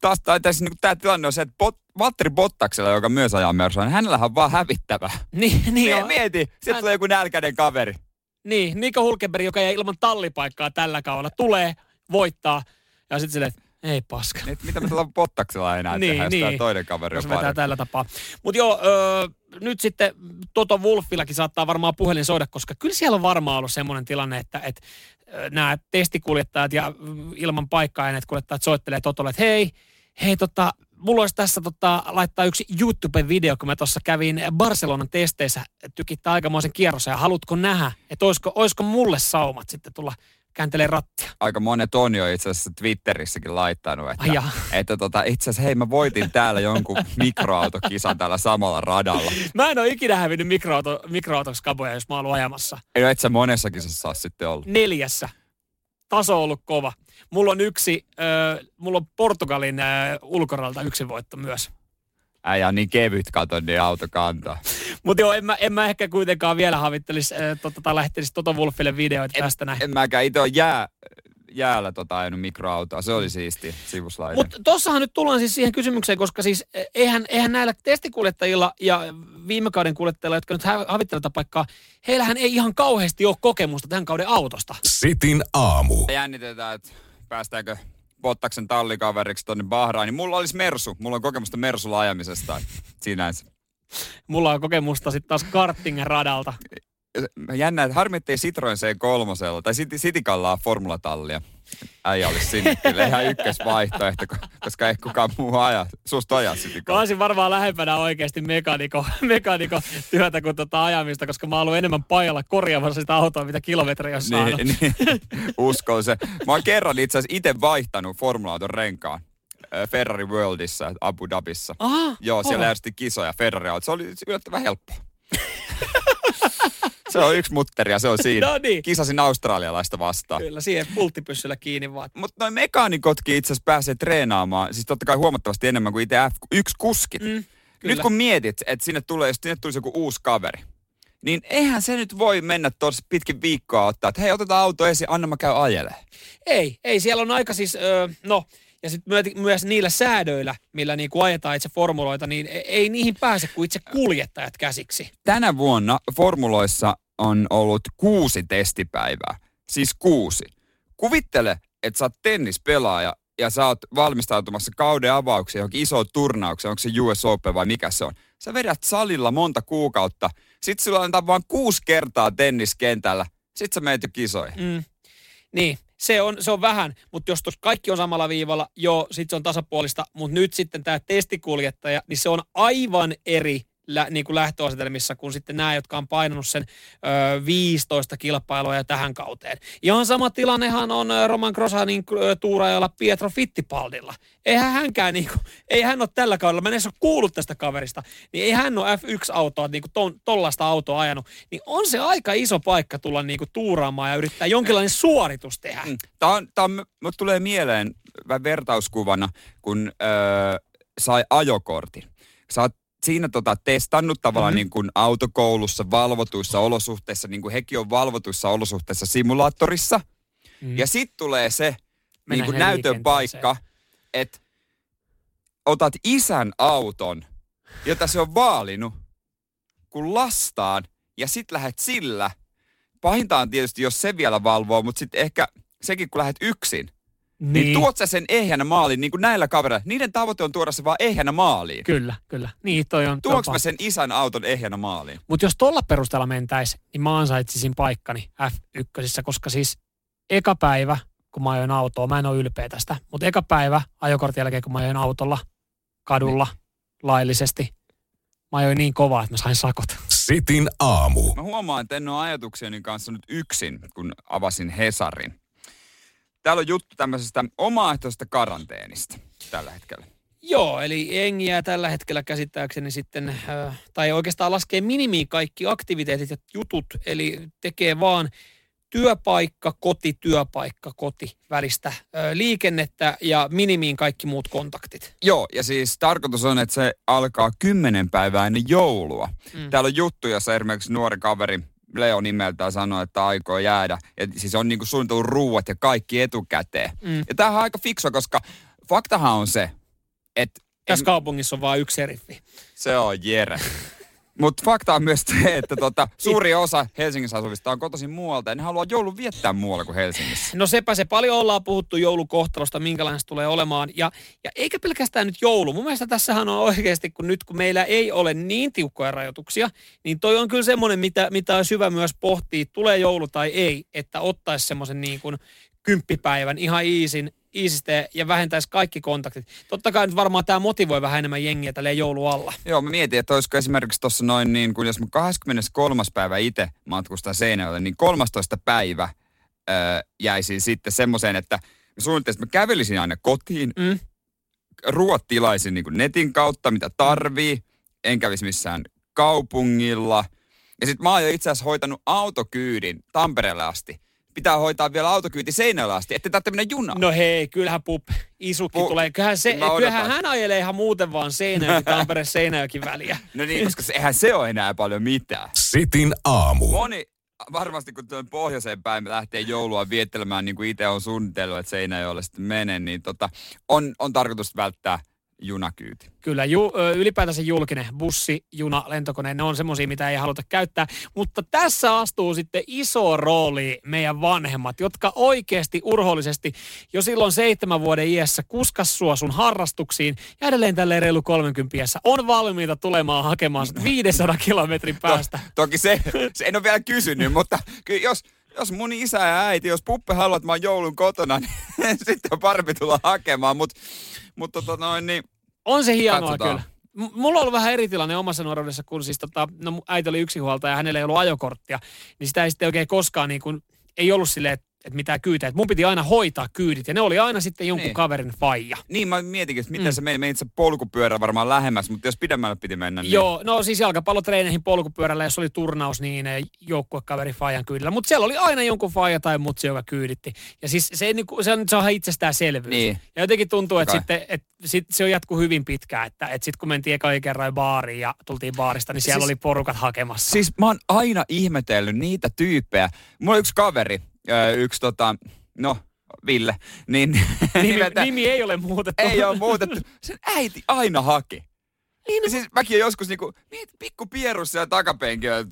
taas tai tässä niin tämä tilanne on se, että Bot, Valtteri Bottaksella, joka myös ajaa Mersua, niin hänellähän on vaan hävittävä. Niin, niin, mieti, Hän- tulee joku nälkäinen kaveri. Niin, Niko Hulkenberg, joka jäi ilman tallipaikkaa tällä kaudella, tulee, voittaa ja sitten silleen, että ei paska. Niin, että mitä me tuolla Bottaksella enää Niin, tehdä, niin. toinen kaveri jos on vetää tällä tapaa. Mutta joo, öö, nyt sitten Toto Wolfillakin saattaa varmaan puhelin soida, koska kyllä siellä on varmaan ollut semmoinen tilanne, että, että nämä testikuljettajat ja mm, ilman paikkaa äänet kuljettajat soittelee Totolle, että hei, hei tota, mulla olisi tässä tota, laittaa yksi YouTube-video, kun mä tuossa kävin Barcelonan testeissä tykittää aikamoisen kierrossa ja haluatko nähdä, että olisiko, olisiko mulle saumat sitten tulla kääntelee rattia. Aika monet on jo itse asiassa Twitterissäkin laittanut, että, Ai että tota, itse asiassa hei mä voitin täällä jonkun mikroautokisan tällä samalla radalla. Mä en ole ikinä hävinnyt mikroauto, mikroautoksi kaboja, jos mä oon ollut ajamassa. Ei no et sä monessa kisassa saa sitten olla. neljässä. Taso on ollut kova. Mulla on yksi, äh, mulla on Portugalin äh, ulkoralta yksi voitto myös. Äijä on niin kevyt, katon, niin auto kantaa. Mutta joo, en mä, en mä ehkä kuitenkaan vielä havittelisi äh, tota, tai lähettelisi Toto Wolfille videoita tästä näin. En mäkään itse ole jää, jäällä tota ajanut mikroautoa. Se oli siisti sivuslainen. Mutta tossahan nyt tullaan siis siihen kysymykseen, koska siis eh, eihän, eihän näillä testikuljettajilla ja viime kauden kuljettajilla, jotka nyt havittelevat paikkaa, heillähän ei ihan kauheasti ole kokemusta tämän kauden autosta. Sitin aamu. Jännitetään, että päästäänkö Bottaksen tallikaveriksi tonne Bahrainiin. Mulla olisi Mersu. Mulla on kokemusta Mersulla ajamisesta. Sinänsä. Mulla on kokemusta sitten taas karttingen radalta. Jännä, että harmi, ettei Citroen C3 tai City- Citicallaa formulatallia. Äijä olisi sinne kyllä ihan ykkösvaihtoehto, ko- koska ei kukaan muu aja. Susta ajaa Mä Citicallaa. olisin varmaan lähempänä oikeasti mekaniko, mekaniko <laughs> työtä kuin tota ajamista, koska mä oon enemmän pajalla korjaamassa sitä autoa, mitä kilometriä on saanut. Niin, niin, uskon se. Mä oon kerran itse asiassa itse vaihtanut formula-auton renkaan. äh, Ferrari Worldissa Abu Dhabissa. Aha, Joo, siellä järjestettiin kisoja ferrari Se oli yllättävän helppoa. <laughs> se on yksi mutteri ja se on siinä. No niin. Kisasin australialaista vastaan. Kyllä, siihen pulttipyssyllä kiinni vaan. Mutta noin mekaanikotkin itse asiassa pääsee treenaamaan, siis totta kai huomattavasti enemmän kuin itse F1-kuskit. Mm, Nyt kun mietit, että sinne tulee, jos sinne tulisi joku uusi kaveri, niin eihän se nyt voi mennä tuossa pitkin viikkoa ottaa, että hei, otetaan auto esiin, anna mä käy ajele. Ei, ei, siellä on aika siis, öö, no, ja sitten myös niillä säädöillä, millä niinku ajetaan itse formuloita, niin e- ei niihin pääse kuin itse kuljettajat käsiksi. Tänä vuonna formuloissa on ollut kuusi testipäivää. Siis kuusi. Kuvittele, että sä oot tennispelaaja ja sä oot valmistautumassa kauden avaukseen johonkin isoon turnaukseen, onko se US Open vai mikä se on. Sä vedät salilla monta kuukautta, sit sulla antaa vain kuusi kertaa tenniskentällä, sit sä meet jo kisoihin. Mm. Niin, se on, se on vähän, mutta jos tuossa kaikki on samalla viivalla, joo, sitten se on tasapuolista, mutta nyt sitten tämä testikuljettaja, niin se on aivan eri lä, niin kuin lähtöasetelmissa kuin sitten nämä, jotka on painanut sen ö, 15 kilpailua ja tähän kauteen. Ihan sama tilannehan on Roman Groshanin ö, tuuraajalla Pietro Fittipaldilla. Eihän hänkään, niin kuin, ei hän ole tällä kaudella, mä en edes ole kuullut tästä kaverista, niin ei hän ole F1-autoa, niin kuin ton, autoa ajanut. Niin on se aika iso paikka tulla niin kuin tuuraamaan ja yrittää jonkinlainen suoritus tehdä. Mm. Tämä on, tää on, tulee mieleen vertauskuvana, kun öö, sai ajokortin. Sä oot siinä tota, testannut tavallaan Mhm. mm-hmm. niin kuin autokoulussa valvotuissa olosuhteissa, niin kuin hekin on valvotuissa olosuhteissa simulaattorissa. Mm. Ja sitten tulee se niin kuin näytön paikka, että otat isän auton, jota se on vaalinut, kun lastaan, ja sit lähet sillä. Pahinta on tietysti, jos se vielä valvoo, mutta sitten ehkä sekin, kun lähdet yksin. Niin. niin tuot sä sen ehjänä maaliin, niin kuin näillä kavereilla. Niiden tavoite on tuoda se vaan ehjänä maaliin. Kyllä, kyllä. Niin, toi on. Tuonko mä sen isän auton ehjänä maaliin? Mutta jos tuolla perusteella mentäis, niin mä ansaitsisin paikkani F1, koska siis eka päivä, kun mä ajoin autoa, mä en ole ylpeä tästä, mutta eka päivä ajokortin jälkeen, kun mä ajoin autolla kadulla Niin. laillisesti, mä ajoin niin kovaa, että mä sain sakot. Sitin aamu. Mä huomaan, että en ole ajatuksieni kanssa nyt yksin, kun avasin Hesarin. Täällä on juttu tämmöisestä omaehtoisesta karanteenista tällä hetkellä. Joo, eli jengiä tällä hetkellä käsittääkseni sitten, äh, tai oikeastaan laskee minimiin kaikki aktiviteetit ja jutut, eli tekee vaan työpaikka, koti, työpaikka, koti välistä äh, liikennettä ja minimiin kaikki muut kontaktit. Joo, ja siis tarkoitus on, että se alkaa kymmenen päivää ennen joulua. Mm. Täällä on juttu, jossa esimerkiksi nuori kaveri Leo nimeltään sanoi, että aikoo jäädä. Ja siis on niinku suunnitellut ruuat ja kaikki etukäteen. Mm. Ja tämähän on aika fiksua, koska faktahan on se, että Tässä kaupungissa on vain yksi seriffi. se on Jere. <laughs> Mutta fakta on myös se, että tota, <laughs> suuri osa Helsingissä asuvista on kotoisin muualta ja ne haluaa joulun viettää muualla kuin Helsingissä. No sepä se paljon ollaan puhuttu joulukohtalosta, minkälainen se tulee olemaan. Ja, ja eikä pelkästään nyt joulu. Mun mielestä tässähän on oikeasti, kun nyt kun meillä ei ole niin tiukkoja rajoituksia, niin toi on kyllä semmoinen, mitä, mitä olisi hyvä myös pohtia, tulee joulu tai ei, että ottaisi semmoisen niin kuin kymppipäivän ihan iisin, iisistä ja vähentäisi kaikki kontaktit. Totta kai nyt varmaan tämä motivoi vähän enemmän jengiä tälleen joulu alla. Joo, mä mietin, että olisiko esimerkiksi tuossa noin niin, kun jos mä 23. päivä itse matkustan Seinäjoelle, niin 13. päivä öö, jäisin sitten semmoiseen, että että mä kävelisin aina kotiin, Mm. ruoat tilaisin niin kuin netin kautta, mitä tarvii, en kävisi missään kaupungilla. Ja sitten mä oon jo itse asiassa hoitanut autokyydin Tampereelle asti. Pitää hoitaa vielä autokyyti Seinäjoelle asti, ettei tarvitse mennä junaan. No hei, kyllähän pup, isukki Pu- tulee. Kyllähän, se, kyllähän hän ajelee ihan muuten vaan Seinäjoki, <laughs> Tampere, Seinäjoki väliä. No niin, koska se, eihän se ole enää paljon mitään. Sitin aamu. Moni, varmasti kun tuon pohjoiseen päin lähtee joulua viettelemään, niin kuin itse on suunnitellut, että Seinäjoelle sitten menen, niin tota, on, on tarkoitus välttää junakyyti. Kyllä, ju, ylipäätänsä julkinen bussi, juna, lentokone, ne on semmoisia, mitä ei haluta käyttää. Mutta tässä astuu sitten iso rooli meidän vanhemmat, jotka oikeasti urhoollisesti jo silloin seitsemän vuoden iässä kuskas sua sun harrastuksiin ja edelleen tälleen reilu 30 iässä on valmiita tulemaan hakemaan sut 500 <laughs> kilometrin päästä. To, toki se, se en ole vielä kysynyt, mutta jos, jos mun isä ja äiti, jos puppe haluaa, että mä oon joulun kotona, <laughs> niin sitten on parempi tulla hakemaan. Mutta mutta tota noin, niin On se hienoa Katsotaan. kyllä. Mulla on ollut vähän eri tilanne omassa nuoruudessa, kun siis tota, no äiti oli yksinhuoltaja ja hänellä ei ollut ajokorttia, niin sitä ei sitten oikein koskaan niin kuin, ei ollut silleen, että että mitä kyytejä. Että mun piti aina hoitaa kyydit ja ne oli aina sitten jonkun Niin. kaverin faija. Niin, mä mietinkin, että miten mm. se meni. Menit se polkupyörä varmaan lähemmäs, mutta jos pidemmälle piti mennä, niin... Joo, no siis jalkapallotreeneihin polkupyörällä, jos oli turnaus, niin eh, joukkuekaveri Fajan kyydillä. Mutta siellä oli aina jonkun Faija tai mutsi, joka kyyditti. Ja siis se, niinku, se, on, se on ihan itsestäänselvyys. Niin. Ja jotenkin tuntuu, että sitten, et, sit, se on jatku hyvin pitkään. Että et sitten kun mentiin eka kerran baariin ja tultiin baarista, niin siellä Siis- oli porukat hakemassa. Siis mä oon aina ihmetellyt niitä tyyppejä. Mulla on yksi kaveri, ö, yksi tota, no, Ville, niin nimi, <laughs> nimeltä- nimi ei ole muutettu. ei ole muutettu. Sen äiti aina haki. Niin, no, Siis mäkin joskus niinku, miet, pikku pierussa ja takapenkillä,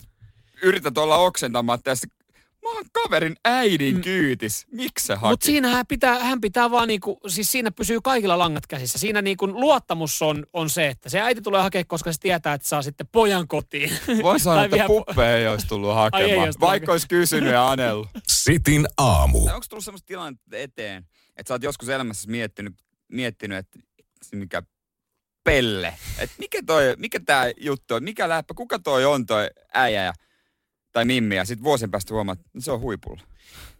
yrität olla oksentamatta ja sitten, mä oon kaverin äidin kyytis. Miksi se haki? Mutta siinä hän pitää, hän pitää vaan niinku, siis siinä pysyy kaikilla langat käsissä. Siinä niinku luottamus on, on se, että se äiti tulee hakemaan, koska se tietää, että saa sitten pojan kotiin. Voin sanoa, <laughs> että vielä- puppeja ei olisi tullut Ai ei hakemaan, olisi vaikka olisi kysynyt ja anellut. Sitin aamu. Onko tullut semmoista tilannetta eteen, että sä oot joskus elämässä miettinyt, miettinyt että se mikä pelle, että mikä toi, mikä tää juttu on, mikä läppä, kuka toi on toi äijä ja, tai mimmi ja sit vuosien päästä huomaat, että se on huipulla.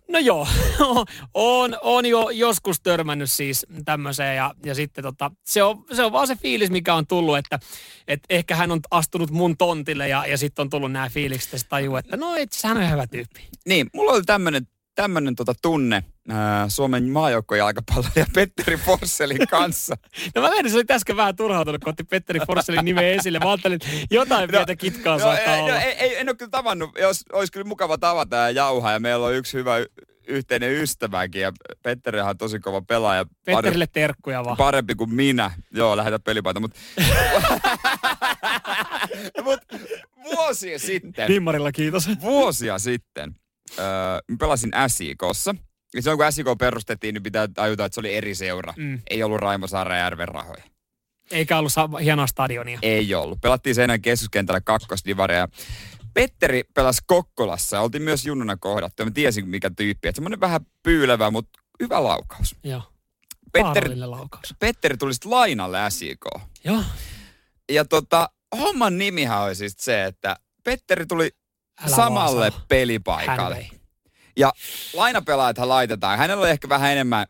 No joo, <laughs> on, on jo joskus törmännyt siis tämmöiseen ja, ja sitten tota, se, on, se on vaan se fiilis, mikä on tullut, että, että ehkä hän on astunut mun tontille ja, ja sitten on tullut nämä fiilikset ja tajuu, että no itse hän on hyvä tyyppi. Niin, mulla oli tämmönen, tämmönen tota tunne ää, Suomen maajoukkojalkapalloilija Petteri Forsselin <laughs> kanssa. No mä se oli äsken vähän turhautunut, kun otti Petteri Forsselin nimen esille. Mä ajattelin, että jotain pientä kitkaa no, saattaa ei, olla. no, ei, ei, en ole kyllä tavannut, jos olisi kyllä mukava tavata ja jauhaa ja meillä on yksi hyvä yhteinen ystäväkin ja Petterihan on tosi kova pelaaja. Petterille terkkuja vaan. Parempi kuin minä. Joo, lähetä pelipaita, mutta <laughs> <laughs> mut, vuosia sitten, Vimmarilla kiitos. vuosia sitten, öö, pelasin SIKossa. Ja silloin kun SIK perustettiin, niin pitää tajuta, että se oli eri seura. Mm. Ei ollut Raimo Saarajärven rahoja. Eikä ollut sa- hienoa stadionia. Ei ollut. Pelattiin Seinäjoen keskuskentällä kakkosdivaria. Petteri pelasi Kokkolassa ja oltiin myös junnuna kohdattu. Mä tiesin mikä tyyppi. Että semmoinen vähän pyylevä, mutta hyvä laukaus. Joo. Petteri, laukaus. Petteri tuli sitten lainalle SIK. Joo. Ja tota, homman nimihän oli siis se, että Petteri tuli Älä samalle. Hän pelipaikalle. vei. Ja lainapelaajathan laitetaan. Hänellä oli ehkä vähän enemmän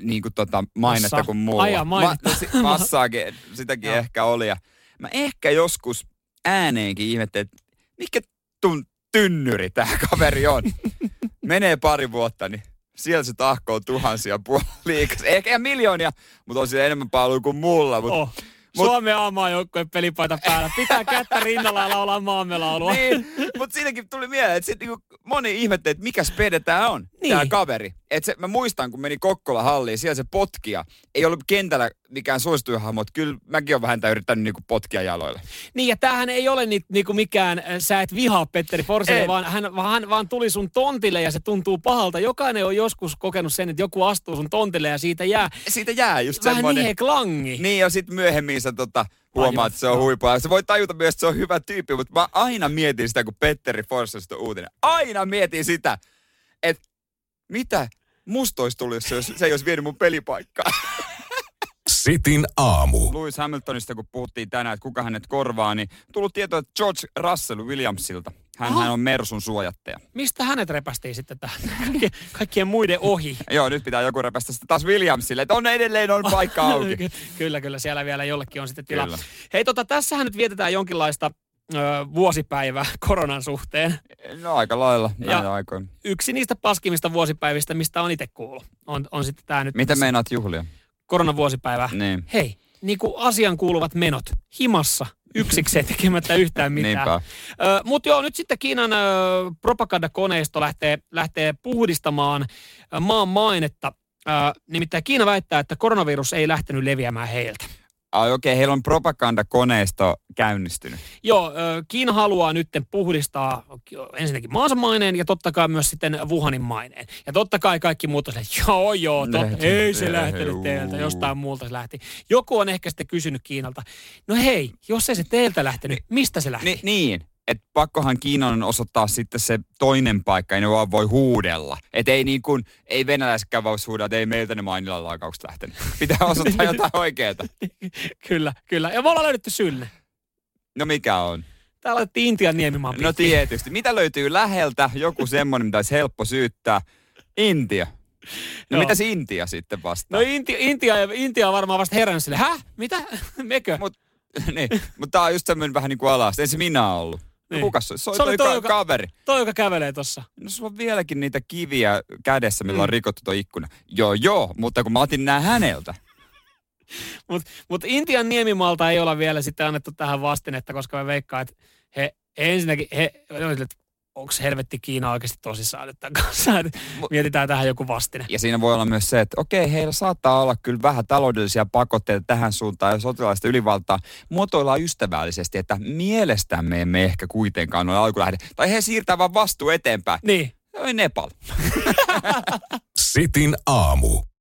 niin kuin tota, mainetta Massaa. kuin muulla. Ai jaa, mainetta. Ma- si- massaakin, <laughs> sitäkin Joo. ehkä oli. Ja mä ehkä joskus ääneenkin ihmettelin, että mikä tun tynnyri tämä kaveri on. <laughs> Menee pari vuotta, niin siellä se tahkoo tuhansia puoliikas. Ehkä ei miljoonia, mutta on siellä enemmän palvelua kuin mulla. Mutta Oh. Suomen aamajoukkueen pelipaita päällä. Pitää kättä rinnalla ja laulaa maamme laulua. <laughs> niin, mutta siinäkin tuli mieleen, että sit niinku moni ihmetteli, että mikä spede tää on, niin. Niin. tää kaveri. Et se, mä muistan, kun meni Kokkola halliin, siellä se potkia. Ei ollut kentällä mikään suosituin hahmo, mutta kyllä mäkin olen vähän yrittänyt niinku potkia jaloille. Niin, ja tämähän ei ole ni, niinku mikään, äh, sä et vihaa Petteri Forselle, vaan hän, hän vaan tuli sun tontille ja se tuntuu pahalta. Jokainen on joskus kokenut sen, että joku astuu sun tontille ja siitä jää Siitä jää just vähän semmoinen. nihe klangi. Niin, ja sitten myöhemmin sä tota, huomaat, että se on Joo. huipua. Se voi tajuta myös, että se on hyvä tyyppi, mutta mä aina mietin sitä, kun Petteri Forssesta on uutinen. Aina mietin sitä, että mitä musta olisi tullut, jos se, olisi- se ei olisi vienyt mun pelipaikkaa. Sitin aamu. Lewis Hamiltonista, kun puhuttiin tänään, että kuka hänet korvaa, niin tullut tieto, että George Russell Williamsilta. Hän, hän on Mersun suojattaja. Mistä hänet repästiin sitten tähän kaikkien, kaikkien muiden ohi? <laughs> Joo, nyt pitää joku repästä sitä taas Williamsille, että on edelleen on paikka <laughs> auki. Ky- kyllä, kyllä. Siellä vielä jollekin on sitten tilaa. Kyllä. Hei, tota, tässähän nyt vietetään jonkinlaista ö, vuosipäivää <laughs> koronan suhteen. No aika lailla Ja- aikoina. Yksi niistä paskimmista vuosipäivistä, mistä on itse kuullut, on, on sitten tämä nyt Miten meinaat juhlia? koronavuosipäivä. Niin. Hei, niin kuin asian kuuluvat menot, himassa, yksikseen tekemättä yhtään mitään. Mutta joo, nyt sitten Kiinan ö, propagandakoneisto lähtee, lähtee puhdistamaan ö, maan mainetta. Ö, nimittäin Kiina väittää, että koronavirus ei lähtenyt leviämään heiltä. Ai okei, okay, heillä on propagandakoneisto käynnistynyt. Joo, Kiina haluaa nyt puhdistaa ensinnäkin maansa maineen ja totta kai myös sitten Wuhanin maineen. Ja totta kai kaikki muut on silleen, joo joo, tot, Lähti- ei se lähtenyt teiltä, jostain muulta se lähti. Joku on ehkä sitten kysynyt Kiinalta, no hei, jos ei se teiltä lähtenyt, mistä se lähti? Ni, niin, että pakkohan Kiinan osoittaa sitten se toinen paikka, ei ne vaan voi huudella. Että ei niin kuin, ei venäläiskään voisi huudella, että ei meiltä ne mainilan laukaukset lähtenyt. Pitää osoittaa <laughs> jotain oikeeta. kyllä, kyllä. Ja me ollaan löydetty syyllinen. No mikä on? Täällä laitettiin Intian niemimaan No tietysti. Mitä löytyy läheltä? Joku semmoinen, mitä olisi helppo syyttää. Intia. No Joo. mitäs Intia sitten vastaa? No Intia, Intia, Intia on varmaan vasta herännyt sille. Häh? Mitä? <laughs> Mekö? Mut, <laughs> niin, mutta tää on just tämmöinen vähän niin kuin alas. Ei se minä ollut. Niin. kukas se? Se oli Se oli toi, toi, ka- joka- kaveri. Toi, joka kävelee tossa. No sulla on vieläkin niitä kiviä kädessä, millä on Mm. rikottu tuo ikkuna. Joo, joo, mutta kun mä otin nää häneltä. <laughs> Mutta mut Intian niemimalta ei olla vielä sitten annettu tähän vastinetta, koska mä veikkaan, että he ensinnäkin, he, onko helvetti Kiina oikeasti tosissaan nyt tämän kanssa, <laughs> että mietitään tähän joku vastine. Ja siinä voi olla myös se, että okei, heillä saattaa olla kyllä vähän taloudellisia pakotteita tähän suuntaan ja sotilaista ylivaltaa. Muotoillaan ystävällisesti, että mielestämme emme ehkä kuitenkaan ole alkulähde. Tai he siirtää vaan vastuu eteenpäin. Niin, Nepal. <laughs> Sitin aamu.